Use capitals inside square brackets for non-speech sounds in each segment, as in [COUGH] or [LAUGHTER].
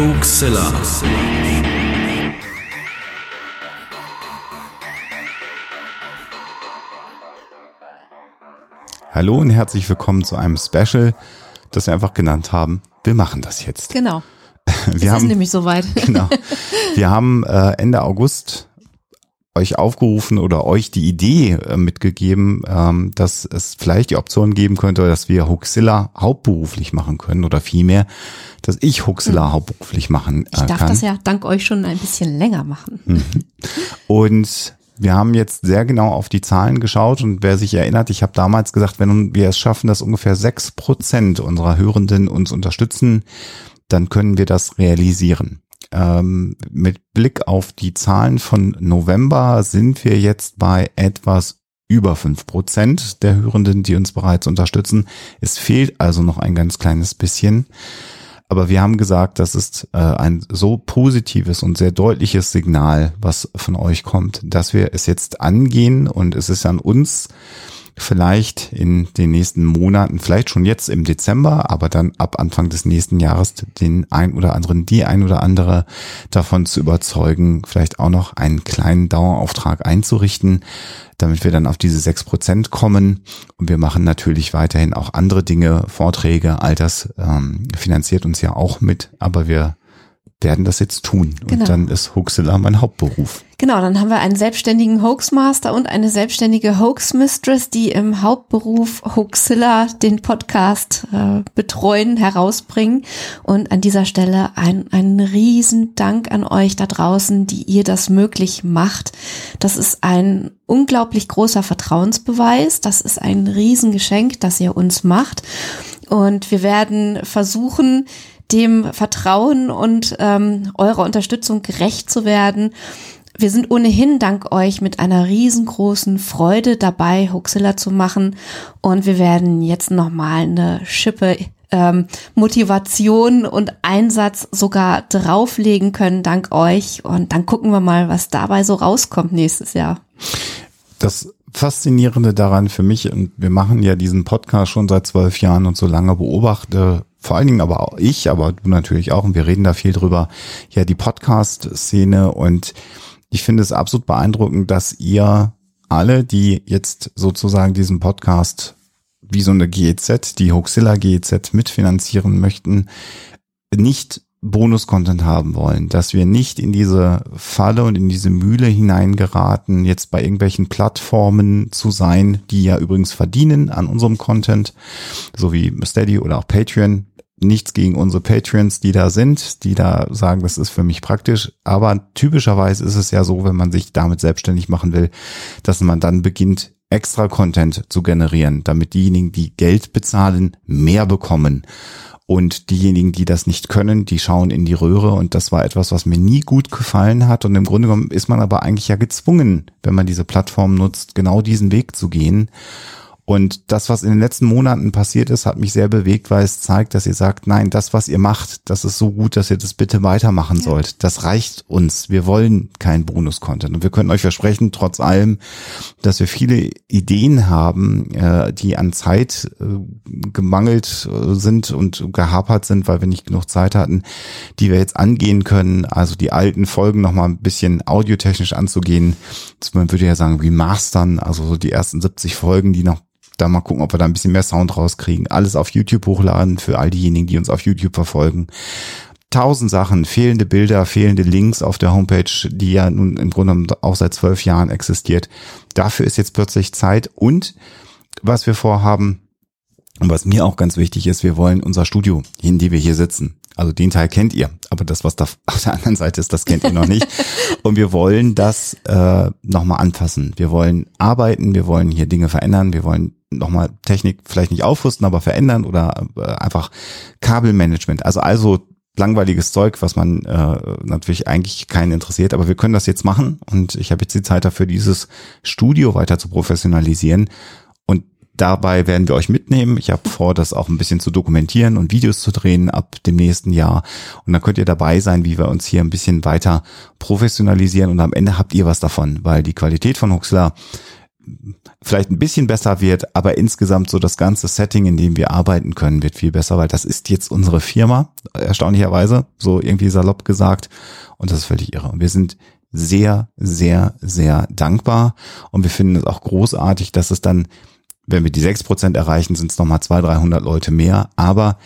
Hoaxilla. Hallo und herzlich willkommen zu einem Special, das wir einfach genannt haben. Wir machen das jetzt. Genau. [LAUGHS] Wir es haben, ist nämlich soweit. [LAUGHS] genau. Wir haben äh, Ende August euch aufgerufen oder euch die Idee äh, mitgegeben, ähm, dass es vielleicht die Option geben könnte, dass wir Huxilla hauptberuflich machen können oder vielmehr, dass ich Huxilla Hm. hauptberuflich machen äh, Ich darf kann. das ja dank euch schon ein bisschen länger machen. Hm. Und wir haben jetzt sehr genau auf die Zahlen geschaut und wer sich erinnert, ich habe damals gesagt, wenn wir es schaffen, dass ungefähr sechs Prozent unserer Hörenden uns unterstützen, dann können wir das realisieren. Ähm, mit Blick auf die Zahlen von November sind wir jetzt bei etwas über fünf Prozent der Hörenden, die uns bereits unterstützen. Es fehlt also noch ein ganz kleines bisschen. Aber wir haben gesagt, das ist äh, ein so positives und sehr deutliches Signal, was von euch kommt, dass wir es jetzt angehen und es ist an uns, vielleicht in den nächsten Monaten, vielleicht schon jetzt im Dezember, aber dann ab Anfang des nächsten Jahres den ein oder anderen, die ein oder andere davon zu überzeugen, vielleicht auch noch einen kleinen Dauerauftrag einzurichten, damit wir dann auf diese sechs Prozent kommen. Und wir machen natürlich weiterhin auch andere Dinge, Vorträge, all das ähm, finanziert uns ja auch mit, aber wir werden das jetzt tun. Genau. Und dann ist Huxilla mein Hauptberuf. Genau, dann haben wir einen selbstständigen Hoaxmaster und eine selbstständige Hoaxmistress, die im Hauptberuf Hoaxilla den Podcast äh, betreuen, herausbringen. Und an dieser Stelle ein, einen riesen Dank an euch da draußen, die ihr das möglich macht. Das ist ein unglaublich großer Vertrauensbeweis. Das ist ein Riesengeschenk, das ihr uns macht. Und wir werden versuchen, dem Vertrauen und ähm, eurer Unterstützung gerecht zu werden. Wir sind ohnehin dank euch mit einer riesengroßen Freude dabei, Huxilla zu machen. Und wir werden jetzt nochmal eine Schippe ähm, Motivation und Einsatz sogar drauflegen können, dank euch. Und dann gucken wir mal, was dabei so rauskommt nächstes Jahr. Das Faszinierende daran für mich, und wir machen ja diesen Podcast schon seit zwölf Jahren und so lange beobachte, vor allen Dingen aber auch ich, aber du natürlich auch, und wir reden da viel drüber, ja, die Podcast-Szene. Und ich finde es absolut beeindruckend, dass ihr alle, die jetzt sozusagen diesen Podcast wie so eine GEZ, die Hoxilla GEZ mitfinanzieren möchten, nicht Bonus-Content haben wollen, dass wir nicht in diese Falle und in diese Mühle hineingeraten, jetzt bei irgendwelchen Plattformen zu sein, die ja übrigens verdienen an unserem Content, so wie Steady oder auch Patreon. Nichts gegen unsere Patreons, die da sind, die da sagen, das ist für mich praktisch. Aber typischerweise ist es ja so, wenn man sich damit selbstständig machen will, dass man dann beginnt, extra Content zu generieren, damit diejenigen, die Geld bezahlen, mehr bekommen. Und diejenigen, die das nicht können, die schauen in die Röhre. Und das war etwas, was mir nie gut gefallen hat. Und im Grunde genommen ist man aber eigentlich ja gezwungen, wenn man diese Plattform nutzt, genau diesen Weg zu gehen. Und das, was in den letzten Monaten passiert ist, hat mich sehr bewegt, weil es zeigt, dass ihr sagt, nein, das, was ihr macht, das ist so gut, dass ihr das bitte weitermachen ja. sollt. Das reicht uns. Wir wollen keinen Bonus-Content. Und wir können euch versprechen, trotz allem, dass wir viele Ideen haben, äh, die an Zeit äh, gemangelt äh, sind und gehapert sind, weil wir nicht genug Zeit hatten, die wir jetzt angehen können. Also die alten Folgen nochmal ein bisschen audiotechnisch anzugehen. Man würde ja sagen, remastern, also so die ersten 70 Folgen, die noch da mal gucken, ob wir da ein bisschen mehr Sound rauskriegen. Alles auf YouTube hochladen für all diejenigen, die uns auf YouTube verfolgen. Tausend Sachen, fehlende Bilder, fehlende Links auf der Homepage, die ja nun im Grunde auch seit zwölf Jahren existiert. Dafür ist jetzt plötzlich Zeit und was wir vorhaben und was mir auch ganz wichtig ist, wir wollen unser Studio, in dem wir hier sitzen. Also den Teil kennt ihr, aber das, was da [LAUGHS] auf der anderen Seite ist, das kennt ihr noch nicht. [LAUGHS] Und wir wollen das äh, nochmal anpassen. Wir wollen arbeiten, wir wollen hier Dinge verändern, wir wollen nochmal Technik vielleicht nicht aufrüsten, aber verändern oder äh, einfach Kabelmanagement. Also also langweiliges Zeug, was man äh, natürlich eigentlich keinen interessiert, aber wir können das jetzt machen und ich habe jetzt die Zeit dafür, dieses Studio weiter zu professionalisieren dabei werden wir euch mitnehmen. Ich habe vor, das auch ein bisschen zu dokumentieren und Videos zu drehen ab dem nächsten Jahr und dann könnt ihr dabei sein, wie wir uns hier ein bisschen weiter professionalisieren und am Ende habt ihr was davon, weil die Qualität von Huxler vielleicht ein bisschen besser wird, aber insgesamt so das ganze Setting, in dem wir arbeiten können, wird viel besser, weil das ist jetzt unsere Firma, erstaunlicherweise, so irgendwie salopp gesagt. Und das ist völlig irre. Und wir sind sehr, sehr, sehr dankbar. Und wir finden es auch großartig, dass es dann, wenn wir die sechs Prozent erreichen, sind es nochmal zwei, dreihundert Leute mehr. Aber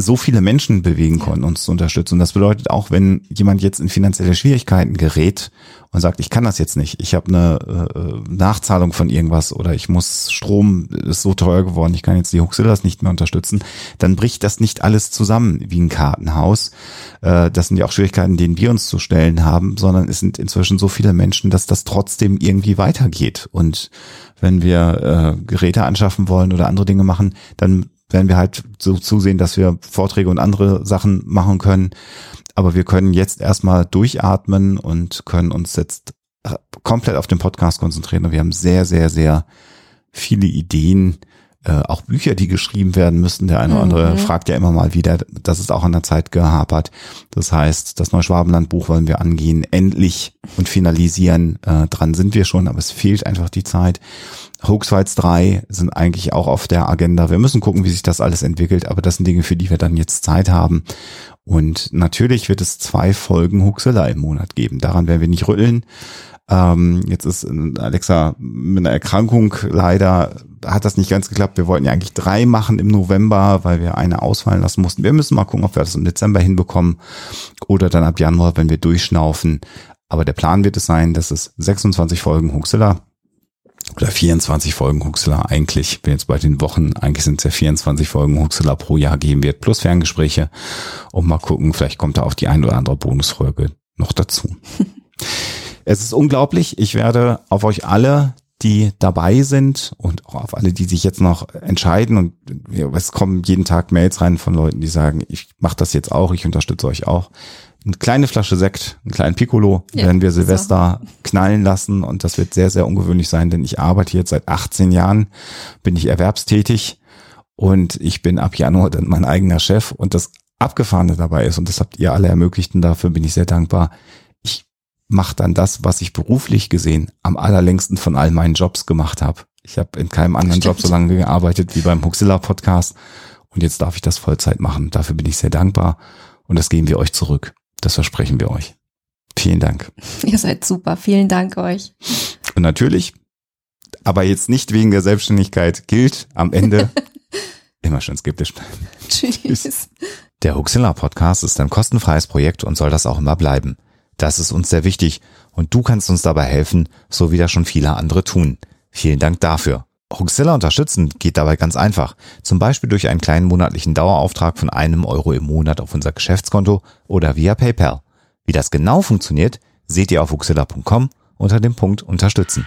so viele Menschen bewegen konnten, uns zu unterstützen. Und das bedeutet auch, wenn jemand jetzt in finanzielle Schwierigkeiten gerät und sagt, ich kann das jetzt nicht, ich habe eine äh, Nachzahlung von irgendwas oder ich muss Strom ist so teuer geworden, ich kann jetzt die Huxillas nicht mehr unterstützen, dann bricht das nicht alles zusammen wie ein Kartenhaus. Äh, das sind ja auch Schwierigkeiten, denen wir uns zu stellen haben, sondern es sind inzwischen so viele Menschen, dass das trotzdem irgendwie weitergeht. Und wenn wir äh, Geräte anschaffen wollen oder andere Dinge machen, dann werden wir halt so zusehen, dass wir Vorträge und andere Sachen machen können. Aber wir können jetzt erstmal durchatmen und können uns jetzt komplett auf den Podcast konzentrieren. Und wir haben sehr, sehr, sehr viele Ideen, äh, auch Bücher, die geschrieben werden müssen. Der eine oder andere mhm. fragt ja immer mal wieder, das ist auch an der Zeit gehapert. Das heißt, das Neuschwabenland-Buch wollen wir angehen, endlich und finalisieren. Äh, dran sind wir schon, aber es fehlt einfach die Zeit. Hoaxfights 3 sind eigentlich auch auf der Agenda. Wir müssen gucken, wie sich das alles entwickelt, aber das sind Dinge, für die wir dann jetzt Zeit haben. Und natürlich wird es zwei Folgen Huxilla im Monat geben. Daran werden wir nicht rütteln. Ähm, jetzt ist Alexa mit einer Erkrankung leider hat das nicht ganz geklappt. Wir wollten ja eigentlich drei machen im November, weil wir eine ausfallen lassen mussten. Wir müssen mal gucken, ob wir das im Dezember hinbekommen oder dann ab Januar, wenn wir durchschnaufen. Aber der Plan wird es sein, dass es 26 Folgen Huxilla oder 24 Folgen Huxela eigentlich, bin jetzt bei den Wochen, eigentlich sind es ja 24 Folgen Huxela pro Jahr geben wird, plus Ferngespräche. Und mal gucken, vielleicht kommt da auch die ein oder andere Bonusfolge noch dazu. [LAUGHS] es ist unglaublich. Ich werde auf euch alle, die dabei sind und auch auf alle, die sich jetzt noch entscheiden und es kommen jeden Tag Mails rein von Leuten, die sagen, ich mache das jetzt auch, ich unterstütze euch auch eine kleine Flasche Sekt, einen kleinen Piccolo ja, werden wir Silvester so. knallen lassen und das wird sehr, sehr ungewöhnlich sein, denn ich arbeite jetzt seit 18 Jahren, bin ich erwerbstätig und ich bin ab Januar dann mein eigener Chef und das Abgefahrene dabei ist und das habt ihr alle ermöglicht und dafür bin ich sehr dankbar. Mache dann das, was ich beruflich gesehen am allerlängsten von all meinen Jobs gemacht habe. Ich habe in keinem anderen. Job so lange gearbeitet wie beim Huxilla Podcast und jetzt darf ich das Vollzeit machen. Dafür bin ich sehr dankbar und das geben wir euch zurück. Das versprechen wir euch. Vielen Dank. [LAUGHS] Ihr seid super. Vielen Dank euch. Und natürlich, aber jetzt nicht wegen der Selbstständigkeit, gilt am Ende [LAUGHS] immer schön skeptisch bleiben. Tschüss. Der Huxilla Podcast ist ein kostenfreies Projekt und soll das auch immer bleiben. Das ist uns sehr wichtig und du kannst uns dabei helfen, so wie das schon viele andere tun. Vielen Dank dafür. Huxilla unterstützen geht dabei ganz einfach. Zum Beispiel durch einen kleinen monatlichen Dauerauftrag von einem Euro im Monat auf unser Geschäftskonto oder via PayPal. Wie das genau funktioniert, seht ihr auf huxilla.com unter dem Punkt Unterstützen.